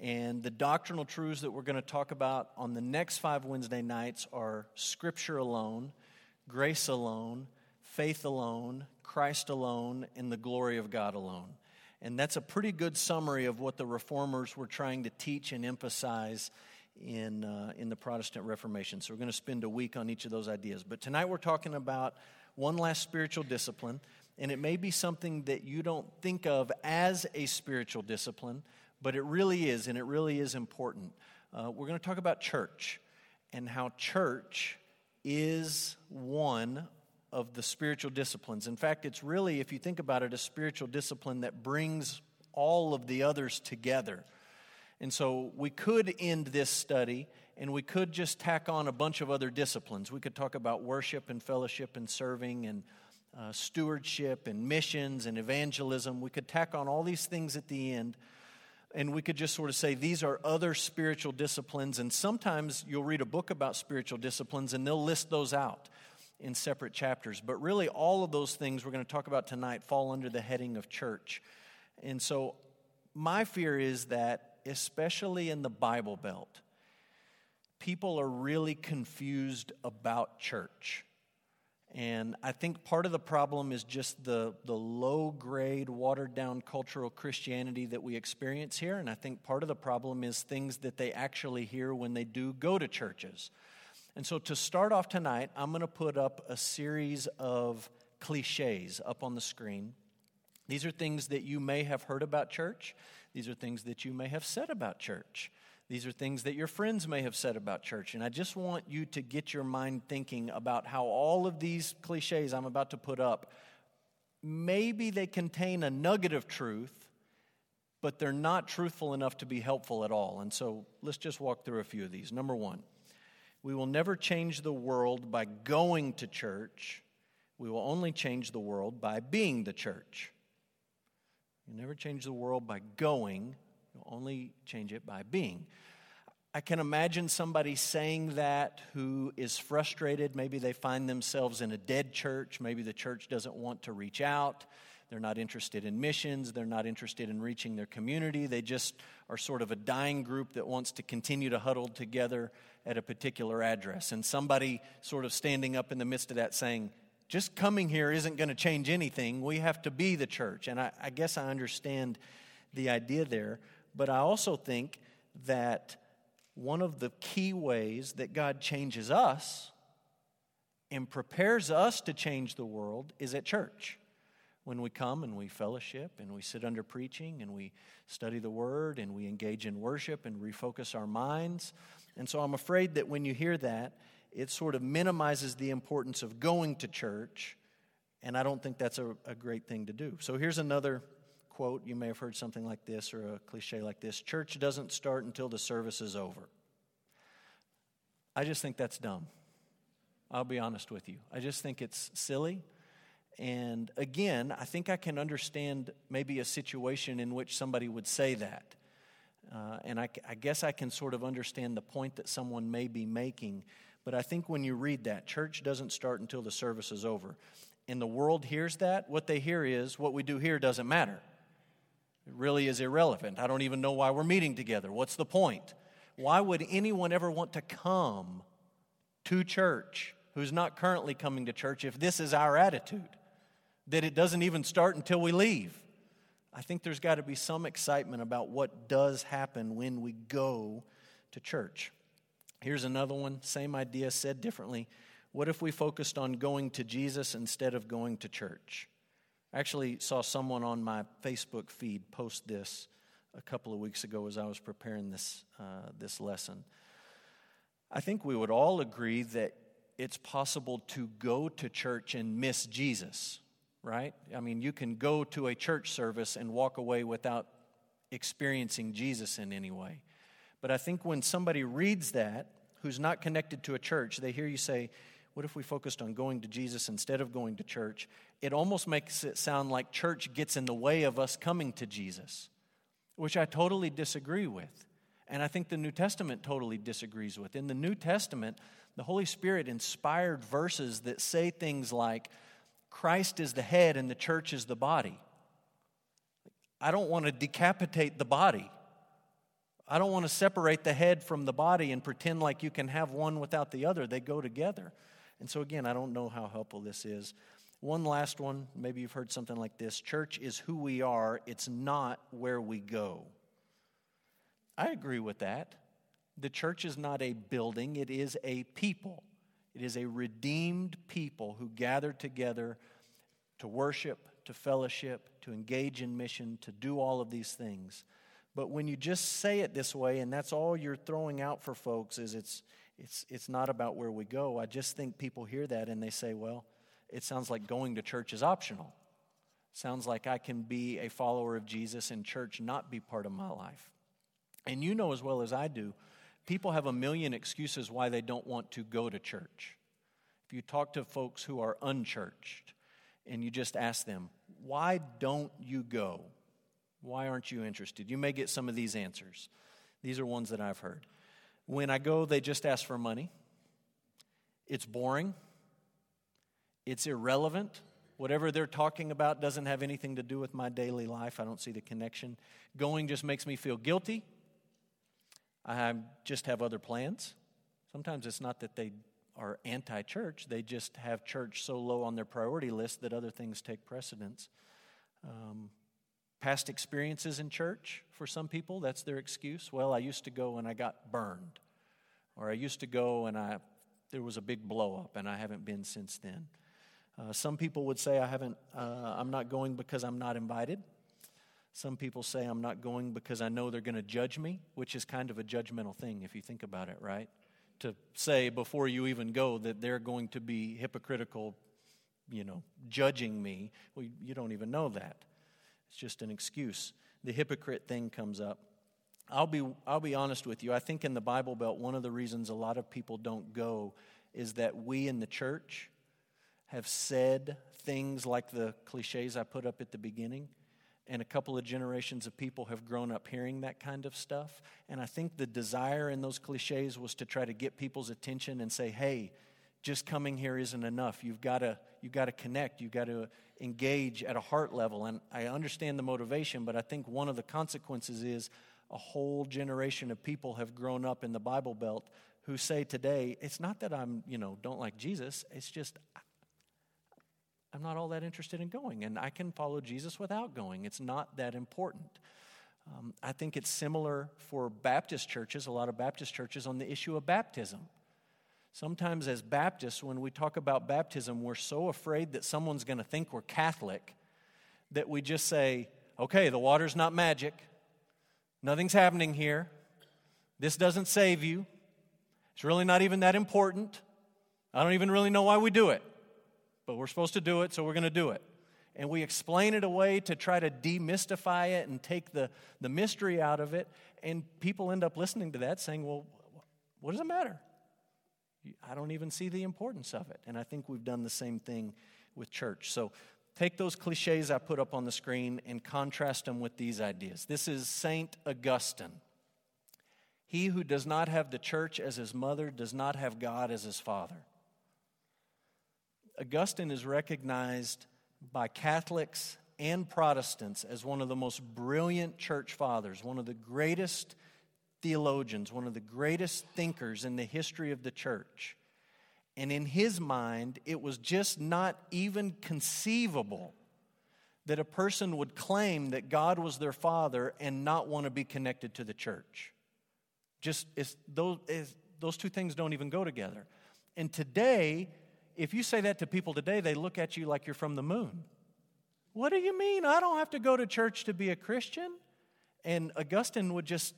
And the doctrinal truths that we're going to talk about on the next five Wednesday nights are Scripture alone, grace alone, faith alone, Christ alone, and the glory of God alone. And that's a pretty good summary of what the reformers were trying to teach and emphasize in, uh, in the Protestant Reformation. So we're going to spend a week on each of those ideas. But tonight we're talking about one last spiritual discipline, and it may be something that you don't think of as a spiritual discipline, but it really is, and it really is important. Uh, we're going to talk about church and how church is one of the spiritual disciplines. In fact, it's really, if you think about it, a spiritual discipline that brings all of the others together. And so we could end this study and we could just tack on a bunch of other disciplines. We could talk about worship and fellowship and serving and uh, stewardship and missions and evangelism. We could tack on all these things at the end and we could just sort of say these are other spiritual disciplines. And sometimes you'll read a book about spiritual disciplines and they'll list those out in separate chapters. But really, all of those things we're going to talk about tonight fall under the heading of church. And so, my fear is that, especially in the Bible Belt, people are really confused about church. And I think part of the problem is just the, the low grade, watered down cultural Christianity that we experience here. And I think part of the problem is things that they actually hear when they do go to churches. And so, to start off tonight, I'm going to put up a series of cliches up on the screen. These are things that you may have heard about church, these are things that you may have said about church. These are things that your friends may have said about church. And I just want you to get your mind thinking about how all of these cliches I'm about to put up maybe they contain a nugget of truth, but they're not truthful enough to be helpful at all. And so let's just walk through a few of these. Number one, we will never change the world by going to church. We will only change the world by being the church. You never change the world by going, only change it by being. I can imagine somebody saying that who is frustrated. Maybe they find themselves in a dead church. Maybe the church doesn't want to reach out. They're not interested in missions. They're not interested in reaching their community. They just are sort of a dying group that wants to continue to huddle together at a particular address. And somebody sort of standing up in the midst of that saying, just coming here isn't going to change anything. We have to be the church. And I, I guess I understand the idea there. But I also think that one of the key ways that God changes us and prepares us to change the world is at church when we come and we fellowship and we sit under preaching and we study the word and we engage in worship and refocus our minds. And so I'm afraid that when you hear that, it sort of minimizes the importance of going to church, and I don't think that's a, a great thing to do. So here's another quote. You may have heard something like this or a cliche like this Church doesn't start until the service is over. I just think that's dumb. I'll be honest with you. I just think it's silly. And again, I think I can understand maybe a situation in which somebody would say that. Uh, and I, I guess I can sort of understand the point that someone may be making. But I think when you read that, church doesn't start until the service is over. And the world hears that. What they hear is what we do here doesn't matter. It really is irrelevant. I don't even know why we're meeting together. What's the point? Why would anyone ever want to come to church who's not currently coming to church if this is our attitude? that it doesn't even start until we leave. I think there's got to be some excitement about what does happen when we go to church. Here's another one, same idea, said differently. What if we focused on going to Jesus instead of going to church? I actually saw someone on my Facebook feed post this a couple of weeks ago as I was preparing this, uh, this lesson. I think we would all agree that it's possible to go to church and miss Jesus right? I mean, you can go to a church service and walk away without experiencing Jesus in any way. But I think when somebody reads that, who's not connected to a church, they hear you say, What if we focused on going to Jesus instead of going to church? It almost makes it sound like church gets in the way of us coming to Jesus, which I totally disagree with. And I think the New Testament totally disagrees with. In the New Testament, the Holy Spirit inspired verses that say things like, Christ is the head and the church is the body. I don't want to decapitate the body. I don't want to separate the head from the body and pretend like you can have one without the other. They go together. And so, again, I don't know how helpful this is. One last one, maybe you've heard something like this Church is who we are, it's not where we go. I agree with that. The church is not a building, it is a people. It is a redeemed people who gather together to worship, to fellowship, to engage in mission, to do all of these things. But when you just say it this way and that's all you're throwing out for folks is it's it's it's not about where we go. I just think people hear that and they say, well, it sounds like going to church is optional. Sounds like I can be a follower of Jesus and church not be part of my life. And you know as well as I do, people have a million excuses why they don't want to go to church. If you talk to folks who are unchurched and you just ask them, why don't you go? Why aren't you interested? You may get some of these answers. These are ones that I've heard. When I go, they just ask for money. It's boring. It's irrelevant. Whatever they're talking about doesn't have anything to do with my daily life. I don't see the connection. Going just makes me feel guilty. I just have other plans. Sometimes it's not that they are anti church, they just have church so low on their priority list that other things take precedence. Um, past experiences in church, for some people, that's their excuse. Well, I used to go and I got burned, or I used to go and I, there was a big blow up and I haven't been since then. Uh, some people would say, I haven't, uh, I'm not going because I'm not invited. Some people say, I'm not going because I know they're going to judge me, which is kind of a judgmental thing if you think about it, right? To say before you even go that they're going to be hypocritical, you know, judging me. Well, you don't even know that. It's just an excuse. The hypocrite thing comes up. I'll be, I'll be honest with you. I think in the Bible Belt, one of the reasons a lot of people don't go is that we in the church have said things like the cliches I put up at the beginning. And a couple of generations of people have grown up hearing that kind of stuff. And I think the desire in those cliches was to try to get people's attention and say, hey, just coming here isn't enough. You've got to, you've got to connect. You've got to engage at a heart level. And I understand the motivation, but I think one of the consequences is a whole generation of people have grown up in the Bible Belt who say today, it's not that I'm, you know, don't like Jesus. It's just I'm not all that interested in going, and I can follow Jesus without going. It's not that important. Um, I think it's similar for Baptist churches, a lot of Baptist churches, on the issue of baptism. Sometimes, as Baptists, when we talk about baptism, we're so afraid that someone's going to think we're Catholic that we just say, okay, the water's not magic, nothing's happening here, this doesn't save you, it's really not even that important. I don't even really know why we do it but we're supposed to do it, so we're going to do it. And we explain it away to try to demystify it and take the, the mystery out of it. And people end up listening to that saying, well, what does it matter? I don't even see the importance of it. And I think we've done the same thing with church. So take those cliches I put up on the screen and contrast them with these ideas. This is St. Augustine. He who does not have the church as his mother does not have God as his father. Augustine is recognized by Catholics and Protestants as one of the most brilliant church fathers, one of the greatest theologians, one of the greatest thinkers in the history of the church. And in his mind, it was just not even conceivable that a person would claim that God was their father and not want to be connected to the church. Just those, those two things don't even go together. And today, if you say that to people today, they look at you like you're from the moon. What do you mean? I don't have to go to church to be a Christian? And Augustine would just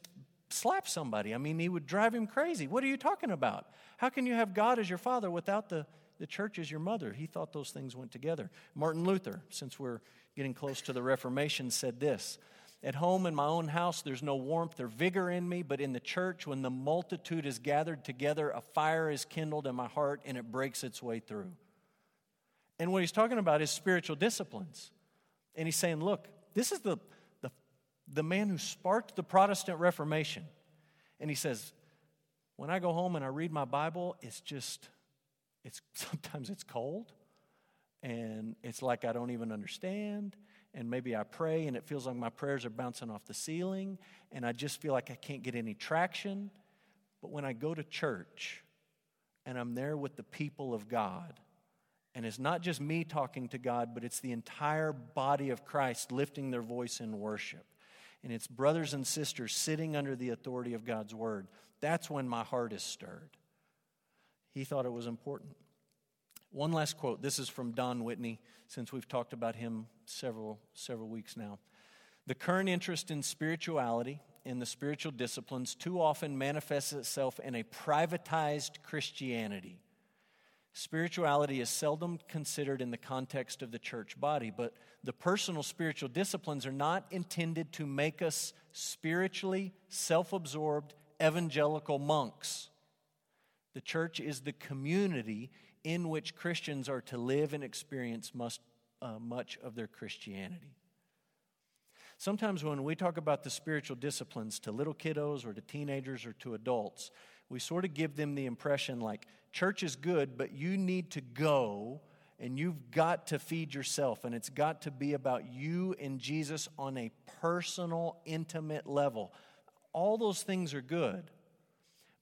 slap somebody. I mean, he would drive him crazy. What are you talking about? How can you have God as your father without the, the church as your mother? He thought those things went together. Martin Luther, since we're getting close to the Reformation, said this at home in my own house, there's no warmth or vigor in me, but in the church, when the multitude is gathered together, a fire is kindled in my heart and it breaks its way through. And what he's talking about is spiritual disciplines. And he's saying, look, this is the, the, man who sparked the Protestant Reformation. And he says, when I go home and I read my Bible, it's just, it's sometimes it's cold and it's like I don't even understand and maybe I pray and it feels like my prayers are bouncing off the ceiling and I just feel like I can't get any traction. But when I go to church and I'm there with the people of God, and it's not just me talking to God, but it's the entire body of Christ lifting their voice in worship. And it's brothers and sisters sitting under the authority of God's word. That's when my heart is stirred. He thought it was important. One last quote. This is from Don Whitney, since we've talked about him several, several weeks now. The current interest in spirituality in the spiritual disciplines too often manifests itself in a privatized Christianity. Spirituality is seldom considered in the context of the church body, but the personal spiritual disciplines are not intended to make us spiritually self absorbed evangelical monks. The church is the community in which Christians are to live and experience uh, much of their Christianity. Sometimes when we talk about the spiritual disciplines to little kiddos or to teenagers or to adults, we sort of give them the impression like church is good, but you need to go and you've got to feed yourself, and it's got to be about you and Jesus on a personal, intimate level. All those things are good.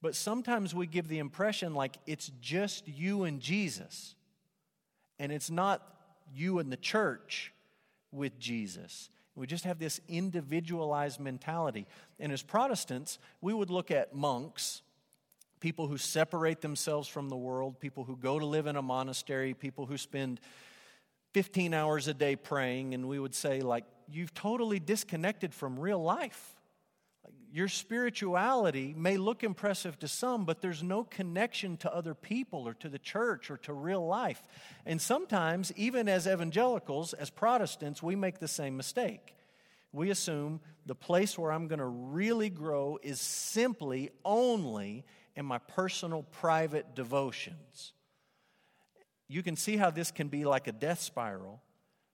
But sometimes we give the impression like it's just you and Jesus, and it's not you and the church with Jesus. We just have this individualized mentality. And as Protestants, we would look at monks, people who separate themselves from the world, people who go to live in a monastery, people who spend 15 hours a day praying, and we would say, like, you've totally disconnected from real life your spirituality may look impressive to some, but there's no connection to other people or to the church or to real life. And sometimes, even as evangelicals, as Protestants, we make the same mistake. We assume the place where I'm going to really grow is simply only in my personal private devotions. You can see how this can be like a death spiral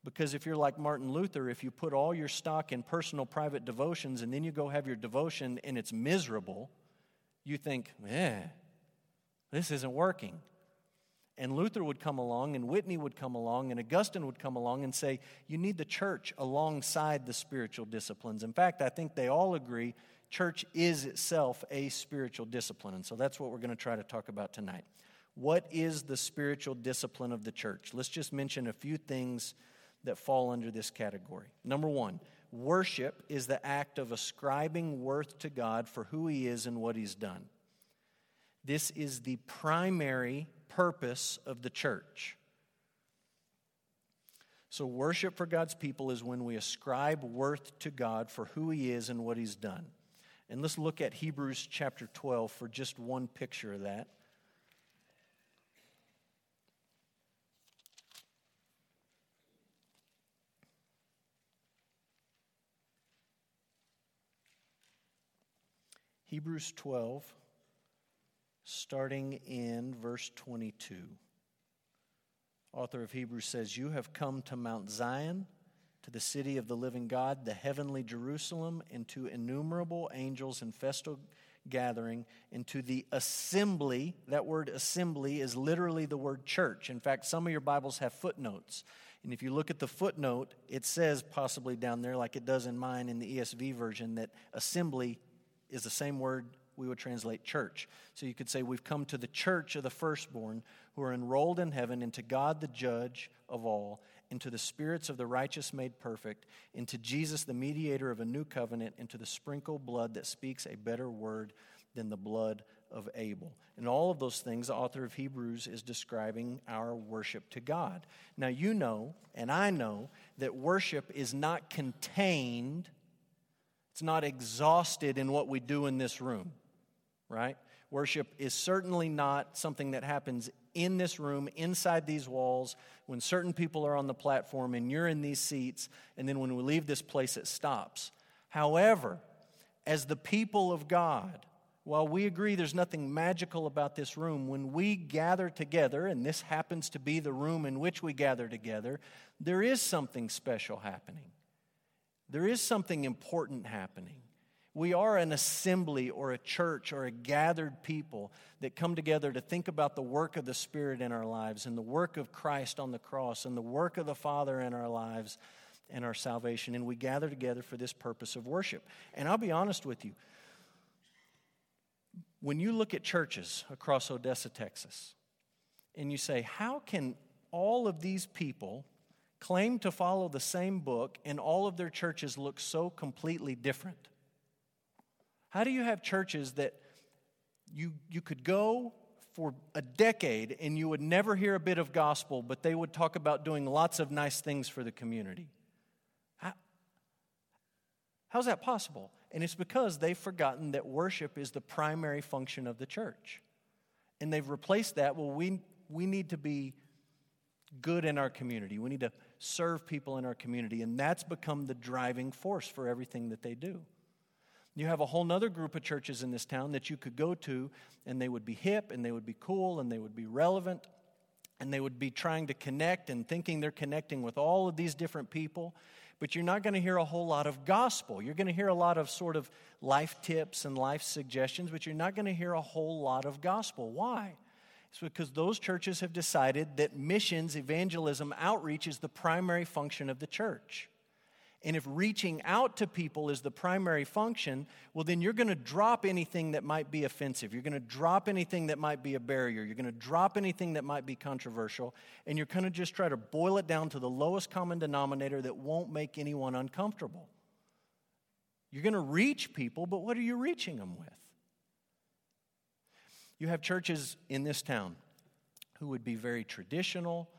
because if you're like Martin Luther, if you put all your stock in personal private devotions and then you go have your devotion and it's miserable, you think, eh, this isn't working. And Luther would come along, and Whitney would come along, and Augustine would come along and say, You need the church alongside the spiritual disciplines. In fact, I think they all agree church is itself a spiritual discipline. And so that's what we're going to try to talk about tonight. What is the spiritual discipline of the church? Let's just mention a few things that fall under this category. Number one, worship is the act of ascribing worth to God for who He is and what He's done. This is the primary purpose of the church. So, worship for God's people is when we ascribe worth to God for who He is and what He's done. And let's look at Hebrews chapter 12 for just one picture of that. Hebrews 12, starting in verse 22. Author of Hebrews says, You have come to Mount Zion, to the city of the living God, the heavenly Jerusalem, and to innumerable angels in festal gathering, and to the assembly. That word assembly is literally the word church. In fact, some of your Bibles have footnotes. And if you look at the footnote, it says possibly down there, like it does in mine in the ESV version, that assembly is the same word we would translate church. So you could say, We've come to the church of the firstborn who are enrolled in heaven, into God the judge of all, into the spirits of the righteous made perfect, into Jesus the mediator of a new covenant, into the sprinkled blood that speaks a better word than the blood of Abel. And all of those things, the author of Hebrews is describing our worship to God. Now, you know, and I know, that worship is not contained it's not exhausted in what we do in this room, right? Worship is certainly not something that happens in this room, inside these walls, when certain people are on the platform and you're in these seats, and then when we leave this place, it stops. However, as the people of God, while we agree there's nothing magical about this room, when we gather together, and this happens to be the room in which we gather together, there is something special happening. There is something important happening. We are an assembly or a church or a gathered people that come together to think about the work of the Spirit in our lives and the work of Christ on the cross and the work of the Father in our lives. and our salvation, and we gather together for this purpose of worship. And I'll be honest with you. When you look at churches across Odessa, Texas, and you say, how can all of these people claim to follow the same book and all of their churches look so completely different? How do you have churches that you, you could go for a decade and you would never hear a bit of gospel, but they would talk about doing lots of nice things for the community? How, how's that possible? And it's because they've forgotten that worship is the primary function of the church. And they've replaced that, well, we, we need to be good in our community. We need to serve people in our community. And that's become the driving force for everything that they do. You have a whole other group of churches in this town that you could go to, and they would be hip, and they would be cool, and they would be relevant, and they would be trying to connect and thinking they're connecting with all of these different people. But you're not going to hear a whole lot of gospel. You're going to hear a lot of sort of life tips and life suggestions, but you're not going to hear a whole lot of gospel. Why? It's because those churches have decided that missions, evangelism, outreach is the primary function of the church. And if reaching out to people is the primary function, well, then you're going to drop anything that might be offensive. You're going to drop anything that might be a barrier. You're going to drop anything that might be controversial. And you're going to just try to boil it down to the lowest common denominator that won't make anyone uncomfortable. You're going to reach people, but what are you reaching them with? You have churches in this town who would be very traditional,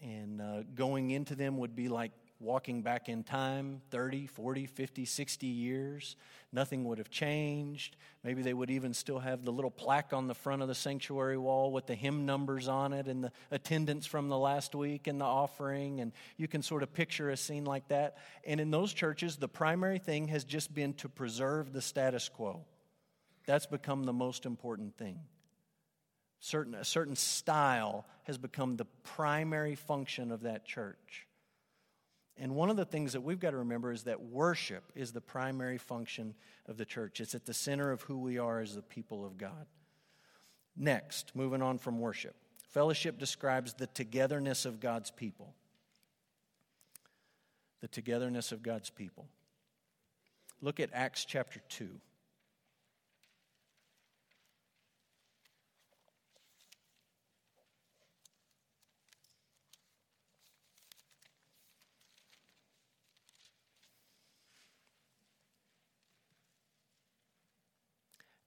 and uh, going into them would be like walking back in time 30, 40, 50, 60 years. Nothing would have changed. Maybe they would even still have the little plaque on the front of the sanctuary wall with the hymn numbers on it and the attendance from the last week and the offering. And you can sort of picture a scene like that. And in those churches, the primary thing has just been to preserve the status quo. That's become the most important thing. Certain, a certain style has become the primary function of that church. And one of the things that we've got to remember is that worship is the primary function of the church. It's at the center of who we are as the people of God. Next, moving on from worship, fellowship describes the togetherness of God's people. The togetherness of God's people. Look at Acts chapter 2.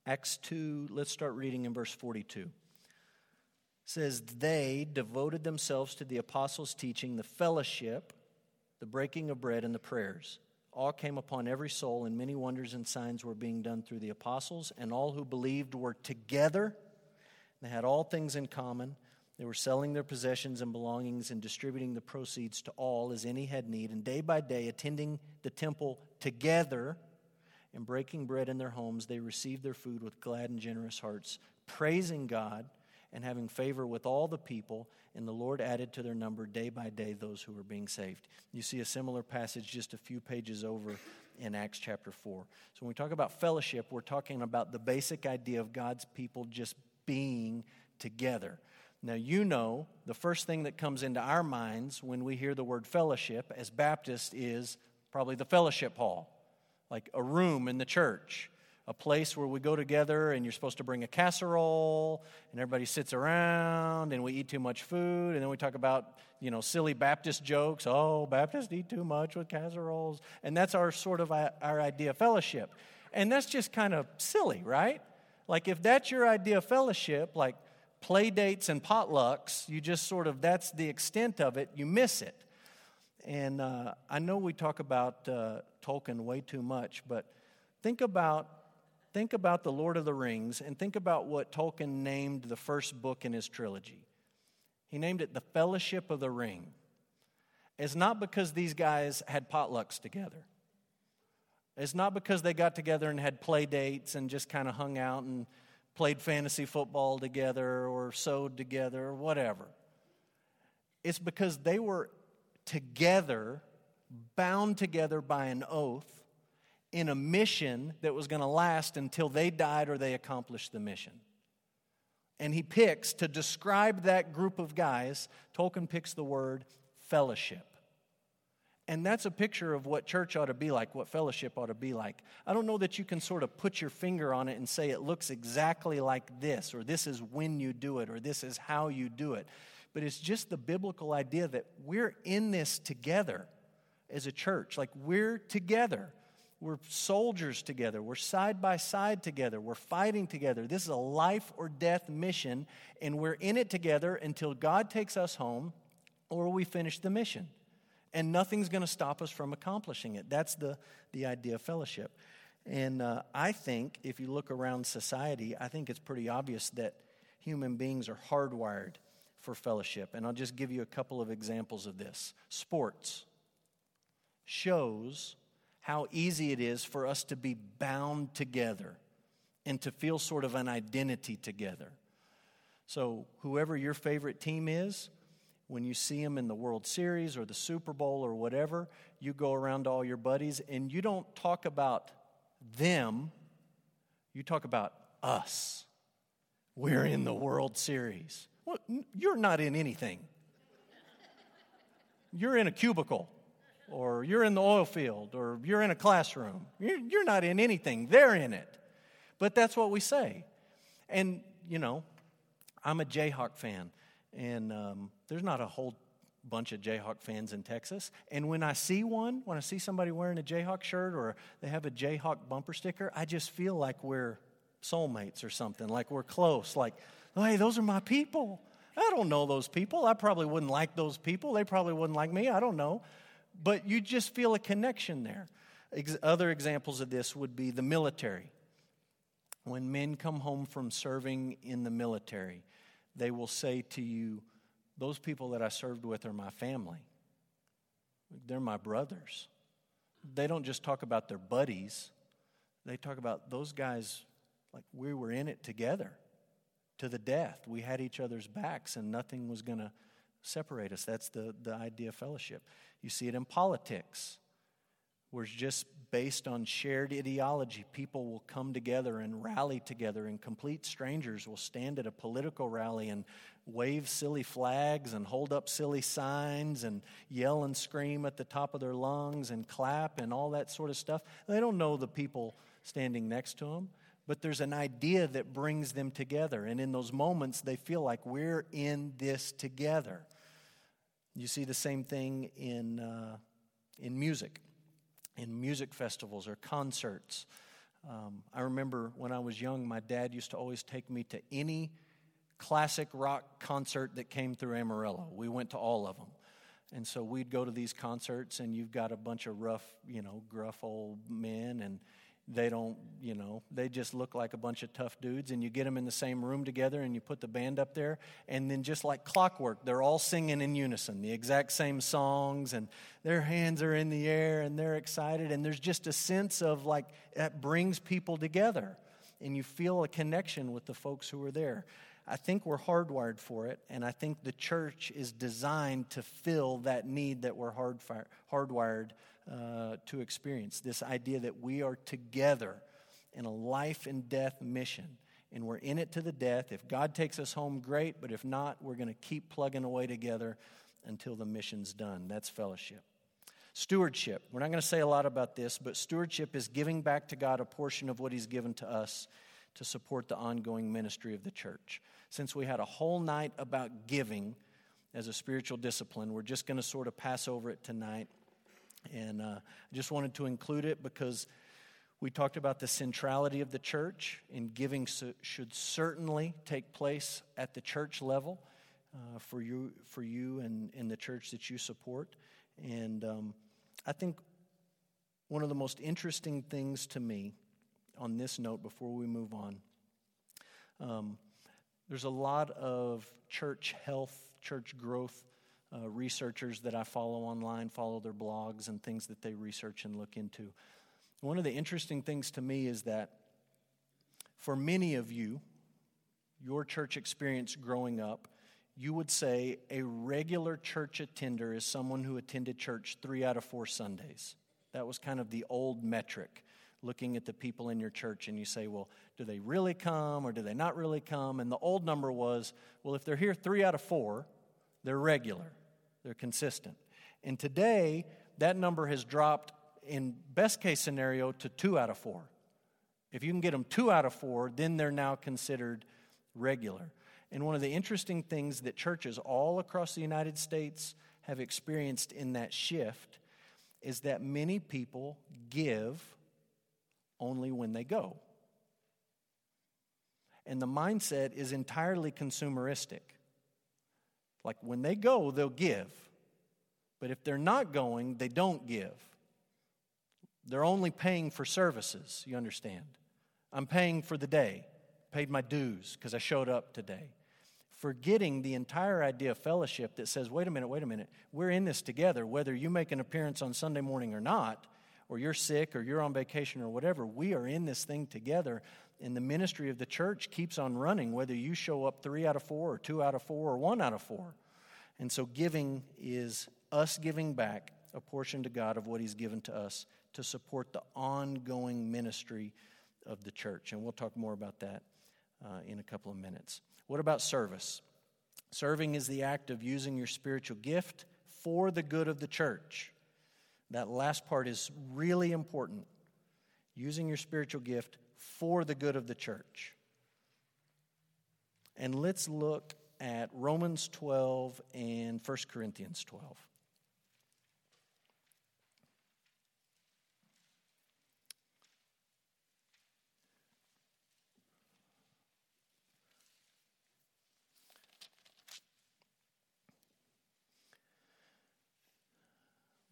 Acts 2, let's start reading in verse 42. It says, They devoted themselves to the apostles' teaching, the fellowship, the breaking of bread, and the prayers. All came upon every soul, and many wonders and signs were being done through the apostles, and all who believed were together. They had all things in common. They were selling their possessions and belongings and distributing the proceeds to all as any had need, and day by day attending the temple together and breaking bread in their homes, they received their food with glad and generous hearts, praising God and having favor with all the people. And the Lord added to their number day by day those who were being saved. You see a similar passage just a few pages over in Acts chapter 4. So when we talk about fellowship, we're talking about the basic idea of God's people just being together. Now, you know, the first thing that comes into our minds when we hear the word fellowship as Baptists is probably the fellowship hall like a room in the church, a place where we go together and you're supposed to bring a casserole and everybody sits around and we eat too much food and then we talk about, you know, silly Baptist jokes. Oh, Baptists eat too much with casseroles. And that's our sort of uh, our idea of fellowship. And that's just kind of silly, right? Like if that's your idea of fellowship, like play dates and potlucks, you just sort of, that's the extent of it, you miss it. And uh, I know we talk about uh, Tolkien way too much, but think about think about the Lord of the Rings and think about what Tolkien named the first book in his trilogy. He named it The Fellowship of the Ring. It's not because these guys had potlucks together. It's not because they got together and had play dates and just kind of hung out and played fantasy football together or sewed together or whatever. It's because they were together bound together by an oath in a mission that was going to last until they died or they accomplished the mission. And he picks, to describe that group of guys, Tolkien picks the word fellowship. And that's a picture of what church ought to be like, what fellowship ought to be like. I don't know that you can sort of put your finger on it and say it looks exactly like this, or this is when you do it, or this is how you do it. But it's just the biblical idea that we're in this together as a church. Like we're together. We're soldiers together. We're side by side together. We're fighting together. This is a life or death mission, and we're in it together until God takes us home or we finish the mission and nothing's going to stop us from accomplishing it. That's the, the idea of fellowship. And uh, I think if you look around society, I think it's pretty obvious that human beings are hardwired for fellowship. And I'll just give you a couple of examples of this. Sports shows how easy it is for us to be bound together and to feel sort of an identity together. So, whoever your favorite team is, when you see them in the World Series or the Super Bowl or whatever, you go around all your buddies and you don't talk about them, you talk about us. We're in the World Series. Well, you're not in anything. You're in a cubicle, or you're in the oil field, or you're in a classroom. You're, not in anything. They're in it. But that's what we say. And, you know, I'm a Jayhawk fan. And um, there's not a whole bunch of Jayhawk fans in Texas. And when I see one, when I see somebody wearing a Jayhawk shirt or they have a Jayhawk bumper sticker, I just feel like we're soulmates or something, like we're close. Like, hey, those are my people. I don't know those people. I probably wouldn't like those people. They probably wouldn't like me. I don't know. But you just feel a connection there. Ex- other examples of this would be the military. When men come home from serving in the military, they will say to you, Those people that I served with are my family. They're my brothers. They don't just talk about their buddies, they talk about those guys like we were in it together to the death. We had each other's backs and nothing was going to separate us. That's the, the idea of fellowship. You see it in politics where it's just based on shared ideology. People will come together and rally together, and complete strangers will stand at a political rally and wave silly flags and hold up silly signs and yell and scream at the top of their lungs and clap and all that sort of stuff. They don't know the people standing next to them, but there's an idea that brings them together. And in those moments, they feel like we're in this together. You see the same thing in, uh, in music in music festivals or concerts. Um, I remember when I was young, my dad used to always take me to any classic rock concert that came through Amarillo. We went to all of them. And so we'd go to these concerts, and you've got a bunch of rough, you know, gruff old men, and they don't, you know, they just look like a bunch of tough dudes. And you get them in the same room together and you put the band up there. And then, just like clockwork, they're all singing in unison the exact same songs. And their hands are in the air and they're excited. And there's just a sense of like that brings people together. And you feel a connection with the folks who are there. I think we're hardwired for it, and I think the church is designed to fill that need that we're hard hardwired uh, to experience. This idea that we are together in a life and death mission, and we're in it to the death. If God takes us home, great, but if not, we're going to keep plugging away together until the mission's done. That's fellowship. Stewardship. We're not going to say a lot about this, but stewardship is giving back to God a portion of what He's given to us to support the ongoing ministry of the church. Since we had a whole night about giving as a spiritual discipline, we're just going to sort of pass over it tonight and uh, I just wanted to include it because we talked about the centrality of the church, and giving so, should certainly take place at the church level uh, for you, for you and in the church that you support. And um, I think one of the most interesting things to me on this note before we move on um, there's a lot of church health, church growth uh, researchers that I follow online, follow their blogs and things that they research and look into. One of the interesting things to me is that for many of you, your church experience growing up, you would say a regular church attender is someone who attended church three out of four Sundays. That was kind of the old metric, looking at the people in your church, and you say, well, do they really come or do they not really come? And the old number was, well, if they're here three out of four, they're regular, they're consistent. And today, that number has dropped in best case scenario to two out of four. If you can get them two out of four, then they're now considered regular. And one of the interesting things that churches all across the United States have experienced in that shift is that many people give only when they go. And the mindset is entirely consumeristic. Like when they go, they'll give. But if they're not going, they don't give. They're only paying for services, you understand. I'm paying for the day, paid my dues because I showed up today forgetting the entire idea of fellowship that says, wait a minute, wait a minute, we're in this together, whether you make an appearance on Sunday morning or not, or you're sick or you're on vacation or whatever, we are in this thing together. And the ministry of the church keeps on running, whether you show up three out of four, or two out of four, or one out of four. And so giving is us giving back a portion to God of what He's given to us to support the ongoing ministry of the church. And we'll talk more about that uh, in a couple of minutes. What about service? Serving is the act of using your spiritual gift for the good of the church. That last part is really important. Using your spiritual gift for the good of the church. And let's look at Romans 12 and 1 Corinthians 12.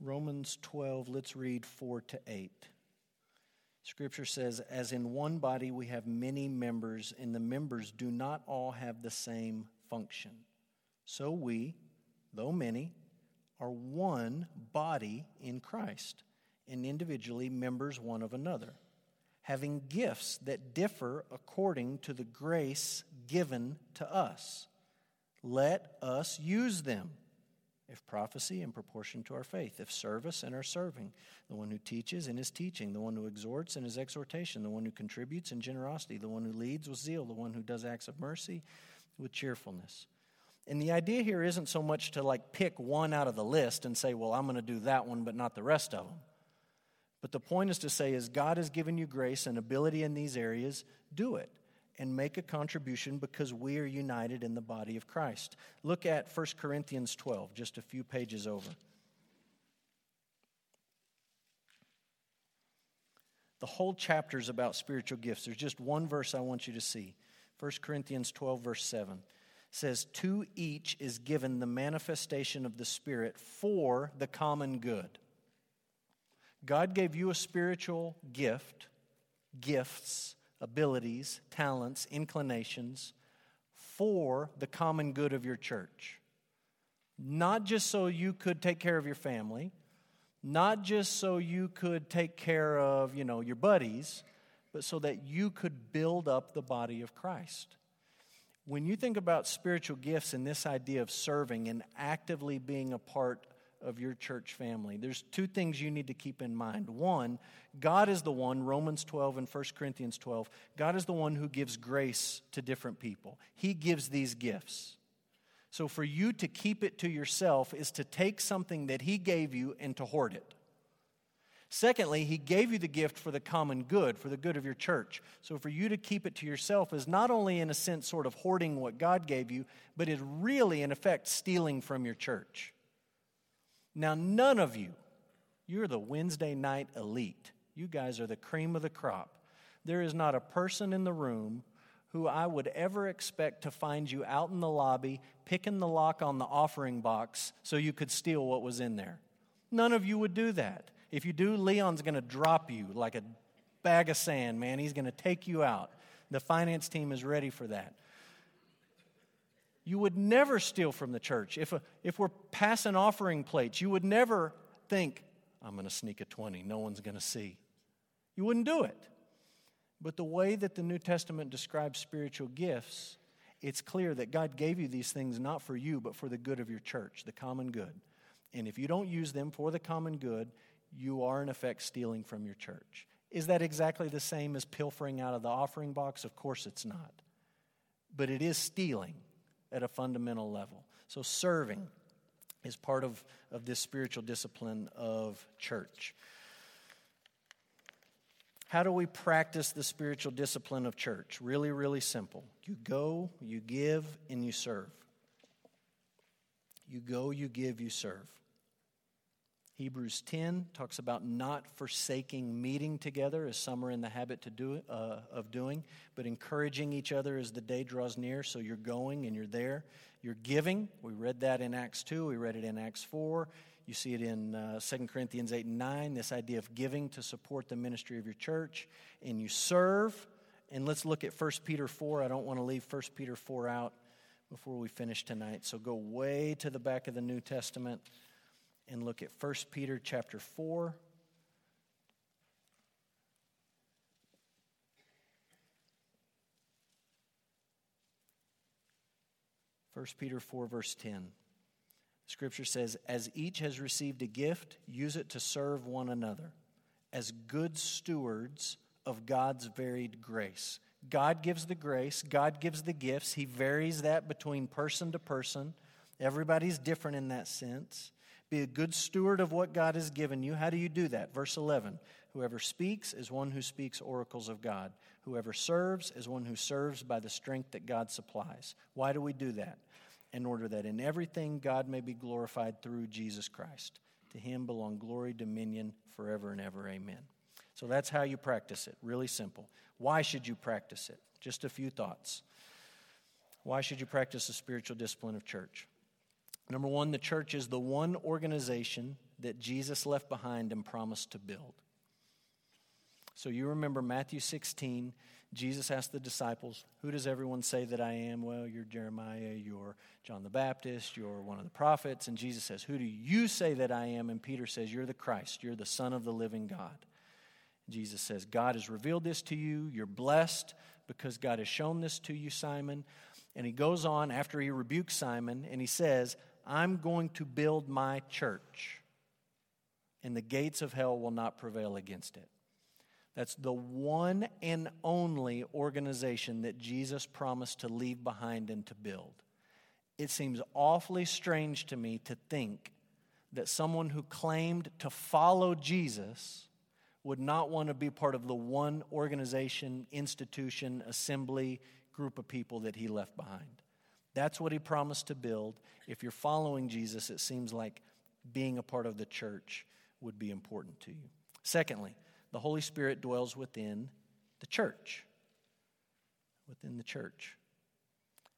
Romans 12, let's read 4 to 8. Scripture says, As in one body we have many members, and the members do not all have the same function. So we, though many, are one body in Christ, and individually members one of another, having gifts that differ according to the grace given to us. Let us use them. If prophecy, in proportion to our faith. If service, in our serving. The one who teaches, in his teaching. The one who exhorts, in his exhortation. The one who contributes, in generosity. The one who leads, with zeal. The one who does acts of mercy, with cheerfulness. And the idea here isn't so much to like pick one out of the list and say, well, I'm going to do that one, but not the rest of them. But the point is to say, is God has given you grace and ability in these areas, do it and make a contribution because we are united in the body of Christ. Look at 1 Corinthians 12, just a few pages over. The whole chapter is about spiritual gifts. There's just one verse I want you to see. 1 Corinthians 12, verse 7 says, To each is given the manifestation of the Spirit for the common good. God gave you a spiritual gift, gifts, abilities, talents, inclinations for the common good of your church. Not just so you could take care of your family, not just so you could take care of, you know, your buddies, but so that you could build up the body of Christ. When you think about spiritual gifts and this idea of serving and actively being a part of your church family. There's two things you need to keep in mind. One, God is the one, Romans 12 and 1 Corinthians 12, God is the one who gives grace to different people. He gives these gifts. So for you to keep it to yourself is to take something that He gave you and to hoard it. Secondly, he gave you the gift for the common good, for the good of your church. So for you to keep it to yourself is not only, in a sense, sort of hoarding what God gave you, but is really, in effect, stealing from your church. Now, none of you, you're the Wednesday night elite. You guys are the cream of the crop. There is not a person in the room who I would ever expect to find you out in the lobby picking the lock on the offering box so you could steal what was in there. None of you would do that. If you do, Leon's going to drop you like a bag of sand, man. He's going to take you out. The finance team is ready for that. You would never steal from the church. If, a, if we're passing offering plates, you would never think, I'm going to sneak a 20, no one's going to see. You wouldn't do it. But the way that the New Testament describes spiritual gifts, it's clear that God gave you these things not for you, but for the good of your church, the common good. And if you don't use them for the common good, you are in effect stealing from your church. Is that exactly the same as pilfering out of the offering box? Of course it's not. But it is stealing at a fundamental level. So, serving. is part of, of this spiritual discipline of church. How do we practice the spiritual discipline of church? Really, really simple. You go, you give, and you serve. You go, you give, you serve. Hebrews 10 talks about not forsaking meeting together, as some are in the habit to do, uh, of doing, but encouraging each other as the day draws near. So you're going and you're there. You're giving. We read that in Acts 2, we read it in Acts 4. You see it in uh, 2 Corinthians 8 and 9, this idea of giving to support the ministry of your church. And you serve. And let's look at 1 Peter 4. I don't want to leave 1 Peter 4 out before we finish tonight. So go way to the back of the New Testament and look at 1 Peter chapter 4. First Peter 4, verse 10. Scripture says, As each has received a gift, use it to serve one another as good stewards of God's varied grace. God gives the grace, God gives the gifts. He varies that between person to person. Everybody's different in that sense. Be a good steward of what God has given you. How do you do that? Verse 11 Whoever speaks is one who speaks oracles of God. Whoever serves is one who serves by the strength that God supplies. Why do we do that? In order that in everything God may be glorified through Jesus Christ. To him belong glory, dominion forever and ever. Amen. So that's how you practice it. Really simple. Why should you practice it? Just a few thoughts. Why should you practice the spiritual discipline of church? Number one, the church is the one organization that Jesus left behind and promised to build. So you remember Matthew 16, Jesus asked the disciples, Who does everyone say that I am? Well, you're Jeremiah, you're John the Baptist, you're one of the prophets. And Jesus says, Who do you say that I am? And Peter says, You're the Christ, you're the Son of the living God. Jesus says, God has revealed this to you. You're blessed because God has shown this to you, Simon. And he goes on after he rebukes Simon and he says, I'm going to build my church, and the gates of hell will not prevail against it. That's the one and only organization that Jesus promised to leave behind and to build. It seems awfully strange to me to think that someone who claimed to follow Jesus would not want to be part of the one organization, institution, assembly, group of people that he left behind. That's what he promised to build. If you're following Jesus, it seems like being a part of the church would be important to you. Secondly, the Holy Spirit dwells within the church. Within the church.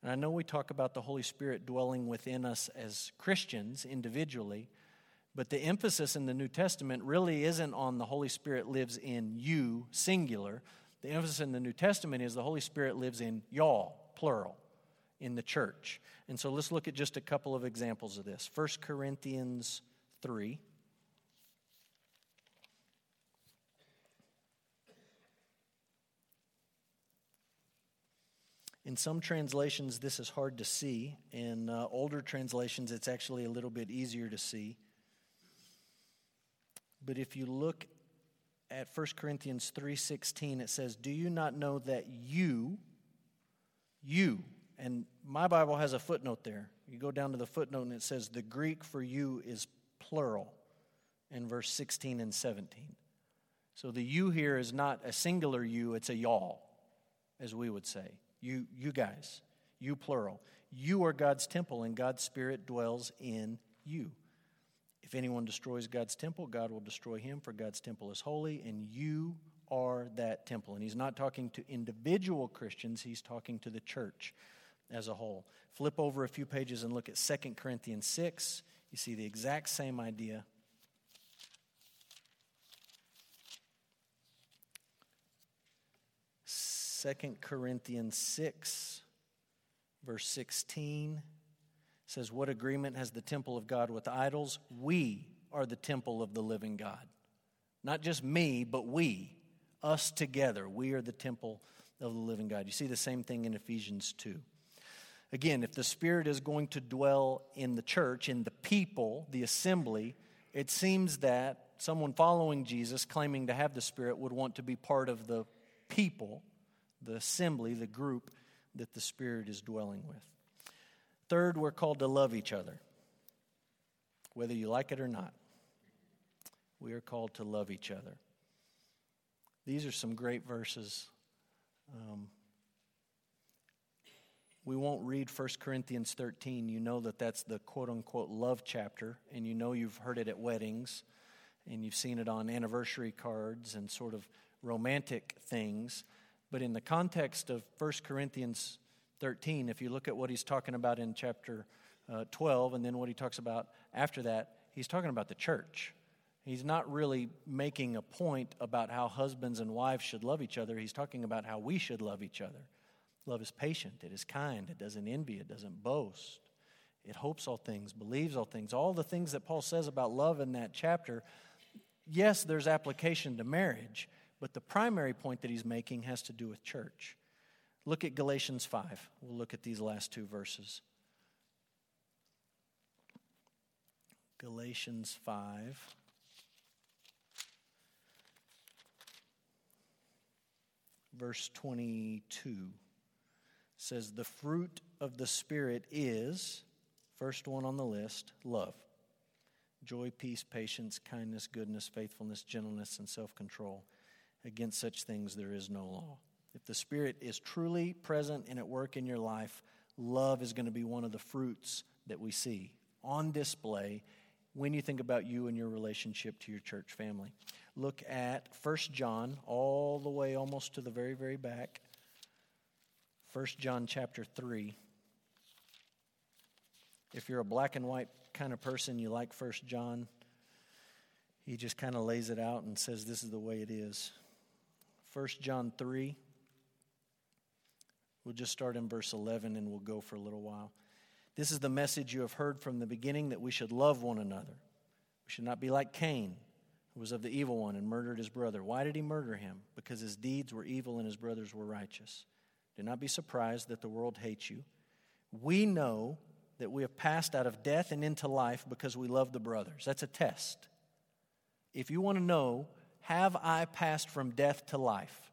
And I know we talk about the Holy Spirit dwelling within us as Christians individually, but the emphasis in the New Testament really isn't on the Holy Spirit lives in you, singular. The emphasis in the New Testament is the Holy Spirit lives in y'all, plural in the church. And so let's look at just a couple of examples of this. 1 Corinthians 3. In some translations, this is hard to see. In uh, older translations, it's actually a little bit easier to see. But if you look at 1 Corinthians 3:16 it says, "Do you not know that you you and my Bible has a footnote there. You go down to the footnote and it says, the Greek for you is plural in verse 16 and 17. So the you here is not a singular you, it's a y'all, as we would say. You, you guys, you plural. You are God's temple, and God's Spirit dwells in you. If anyone destroys God's temple, God will destroy him, for God's temple is holy, and you are that temple. And he's not talking to individual Christians, he's talking to the church as a whole. Flip over a few pages and look at 2 Corinthians 6. You see the exact same idea. Second Corinthians 6, verse 16 says, What agreement has the temple of God with idols? We are the temple of the living God. Not just me, but we, us together. We are the temple of the living God. You see the same thing in Ephesians 2. Again, if the Spirit is going to dwell in the church, in the people, the assembly, it seems that someone following Jesus, claiming to have the Spirit, would want to be part of the people, the assembly, the group that the Spirit is dwelling with. Third, we're called to love each other. whether you like it or not. We are called to love each other. These are some great verses. Um, we won't read 1 Corinthians 13. You know that that's the quote unquote love chapter, and you know you've heard it at weddings, and you've seen it on anniversary cards and sort of romantic things. But in the context of 1 Corinthians 13, if you look at what he's talking about in chapter uh, 12 and then what he talks about after that, he's talking about the church. He's not really making a point about how husbands and wives should love each other. He's talking about how we should love each other. Love is patient, it is kind, it doesn't envy, it doesn't boast, it hopes all things, believes all things. All the things that Paul says about love in that chapter, yes, there's application to marriage, but the primary point that he's making has to do with church. Look at Galatians 5. We'll look at these last two verses. Galatians 5. Verse 22 says, The fruit of the Spirit is, first one on the list, love. Joy, peace, patience, kindness, goodness, faithfulness, gentleness, and self control. Against such things there is no law. If the Spirit is truly present and at work in your life, love is going to be one of the fruits that we see on display when you think about you and your relationship to your church family. Look at 1 John, all the way almost to the very, very back. 1 John chapter 3. If you're a black and white kind of person, you like 1 John, he just kind of lays it out and says this is the way it is. 1 John 3. We'll just start in verse 11 and we'll go for a little while. This is the message you have heard from the beginning that we should love one another. We should not be like Cain, who was of the evil one and murdered his brother. Why did he murder him? Because his deeds were evil and his brothers were righteous. Do not be surprised that the world hates you. We know that we have passed out of death and into life because we love the brothers. That's a test. If you want to know, have I passed from death to life?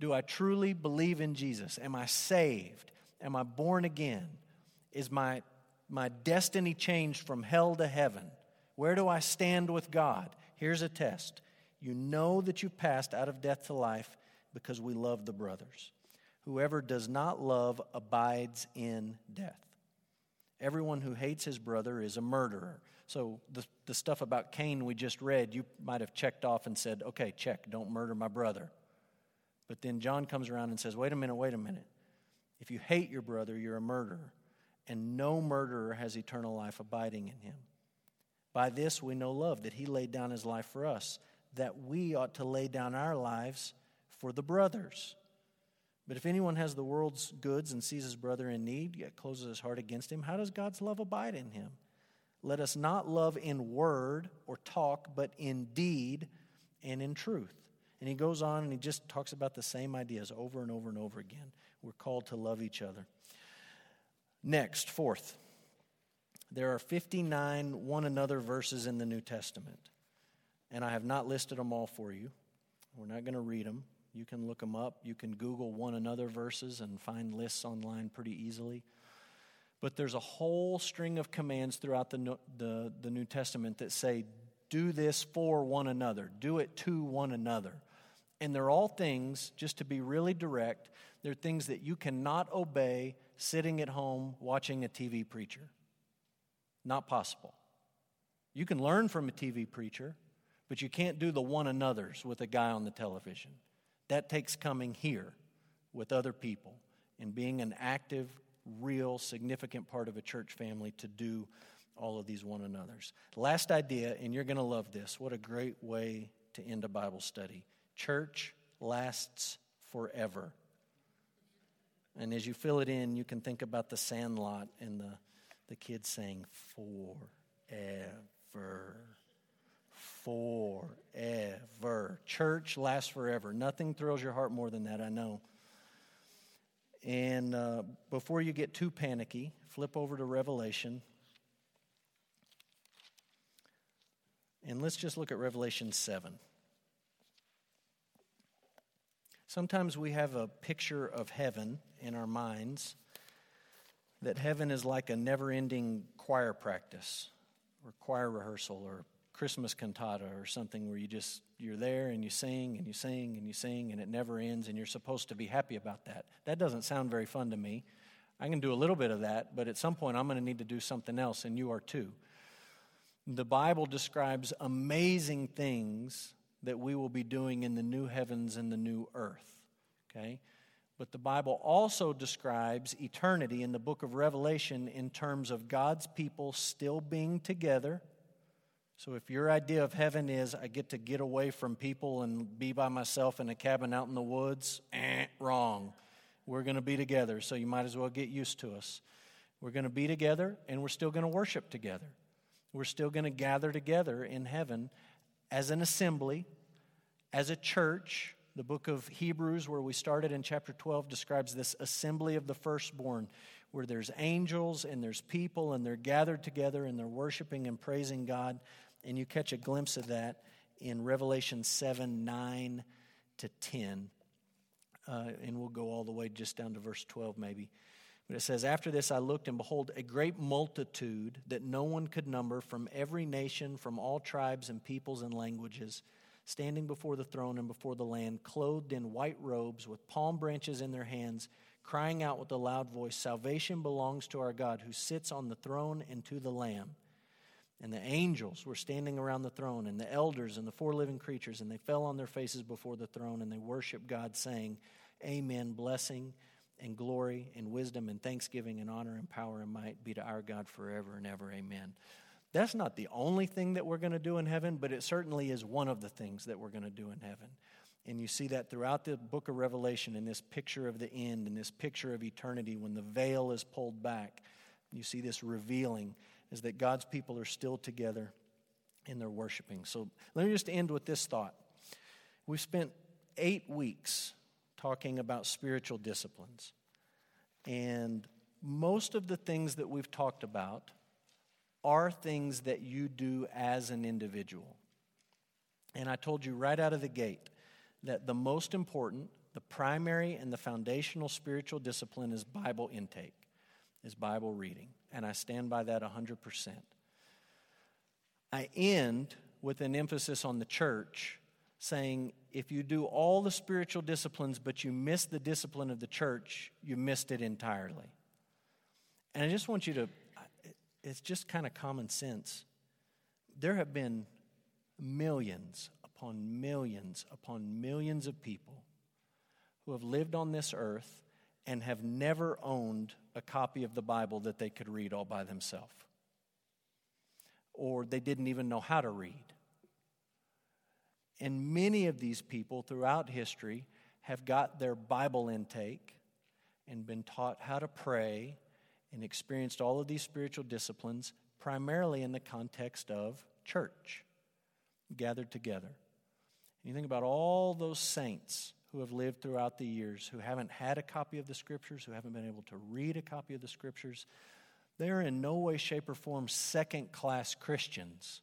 Do I truly believe in Jesus? Am I saved? Am I born again? Is my, my destiny changed from hell to heaven? Where do I stand with God? Here's a test. You know that you passed out of death to life because we love the brothers. Whoever does not love abides in death. Everyone who hates his brother is a murderer. So, the, the stuff about Cain we just read, you might have checked off and said, okay, check, don't murder my brother. But then John comes around and says, wait a minute, wait a minute. If you hate your brother, you're a murderer. And no murderer has eternal life abiding in him. By this we know love, that he laid down his life for us, that we ought to lay down our lives for the brothers. But if anyone has the world's goods and sees his brother in need, yet closes his heart against him, how does God's love abide in him? Let us not love in word or talk, but in deed and in truth. And he goes on and he just talks about the same ideas over and over and over again. We're called to love each other. Next, fourth, there are 59 one another verses in the New Testament. And I have not listed them all for you. We're not going to read them. You can look them up. You can Google one another verses and find lists online pretty easily. But there's a whole string of commands throughout the, the, the New Testament that say, do this for one another, do it to one another. And they're all things, just to be really direct, they're things that you cannot obey sitting at home watching a TV preacher. Not possible. You can learn from a TV preacher, but you can't do the one another's with a guy on the television. That takes coming here with other people and being an active, real, significant part of a church family to do all of these one another's. Last idea, and you're going to love this. What a great way to end a Bible study. Church lasts forever. And as you fill it in, you can think about the sandlot and the, the kids saying, forever forever. Church lasts forever. Nothing thrills your heart more than that, I know. And uh, before you get too panicky, flip over to Revelation. And let's just look at Revelation 7. Sometimes we have a picture of heaven in our minds that heaven is like a never ending choir practice or choir rehearsal or Christmas cantata or something where you just you're there and you sing and you sing and you sing and it never ends and you're supposed to be happy about that. That doesn't sound very fun to me. I can do a little bit of that, but at some point I'm going to need to do something else and you are too. The Bible describes amazing things that we will be doing in the new heavens and the new earth. Okay? But the Bible also describes eternity in the book of Revelation in terms of God's people still being together. So if your idea of heaven is I get to get away from people and be by myself in a cabin out in the woods, eh, wrong. We're going to be together, so you might as well get used to us. We're going to be together and we're still going to worship together. We're still going to gather together in heaven as an assembly, as a church. The book of Hebrews, where we started in chapter 12, describes this assembly of the firstborn, where there's angels and there's people and they're gathered together and they're worshiping and praising God. And you catch a glimpse of that in Revelation 7 9 to 10. Uh, and we'll go all the way just down to verse 12, maybe. But it says, After this I looked, and behold, a great multitude that no one could number from every nation, from all tribes and peoples and languages, standing before the throne and before the Lamb, clothed in white robes, with palm branches in their hands, crying out with a loud voice Salvation belongs to our God who sits on the throne and to the Lamb. And the angels were standing around the throne, and the elders and the four living creatures, and they fell on their faces before the throne, and they worshiped God, saying, Amen, blessing and glory and wisdom and thanksgiving and honor and power and might be to our God forever and ever. Amen. That's not the only thing that we're going to do in heaven, but it certainly is one of the things that we're going to do in heaven. And you see that throughout the book of Revelation in this picture of the end, in this picture of eternity, when the veil is pulled back. You see this revealing is that God's people are still together in they're worshiping. So let me just end with this thought. We've spent eight weeks talking about spiritual disciplines. And most of the things that we've talked about are things that you do as an individual. And I told you right out of the gate that the most important, the primary, and the foundational spiritual discipline is Bible intake, is Bible reading. And I stand by that 100%. I end with an emphasis on the church saying if you do all the spiritual disciplines but you miss the discipline of the church, you missed it entirely. And I just want you to, it's just kind of common sense. There have been millions upon millions upon millions of people who have lived on this earth and have never owned a copy of the Bible that they could read all by themselves. Or they didn't even know how to read. And many of these people throughout history have got their Bible intake and been taught how to pray and experienced all of these spiritual disciplines primarily in the context of church, gathered together. And you think about all those saints who have lived throughout the years who haven't had a copy of the scriptures, who haven't been able to read a copy of the scriptures. They are in no way, shape, or form second class Christians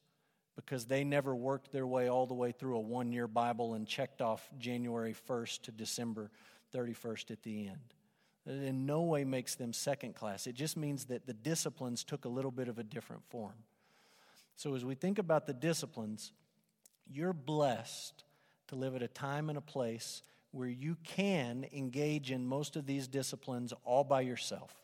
because they never worked their way all the way through a one year Bible and checked off January 1st to December 31st at the end. It in no way makes them second class. It just means that the disciplines took a little bit of a different form. So, as we think about the disciplines, you're blessed to live at a time and a place where you can engage in most of these disciplines all by yourself.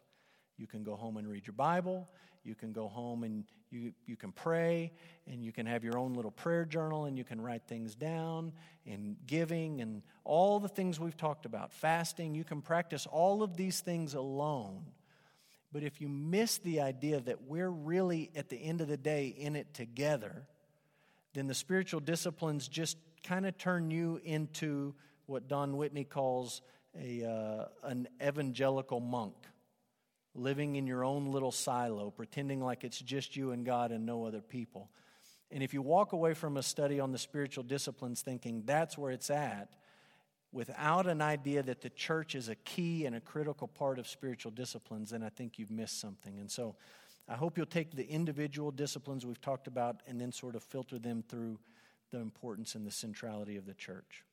You can go home and read your Bible. You can go home and you, you can pray and you can have your own little prayer journal and you can write things down and giving and all the things we've talked about. Fasting, you can practice all of these things alone. But if you miss the idea that we're really, at the end of the day, in it together, then the spiritual disciplines just kind of turn you into what Don Whitney calls a, uh, an evangelical monk living in your own little silo, pretending like it's just you and God and no other people. And if you walk away from a study on the spiritual disciplines thinking that's where it's at, without an idea that the church is a key and a critical part of spiritual disciplines, then I think you've missed something. And so I hope you'll take the individual disciplines we've talked about and then sort of filter them through the importance and the centrality of the church.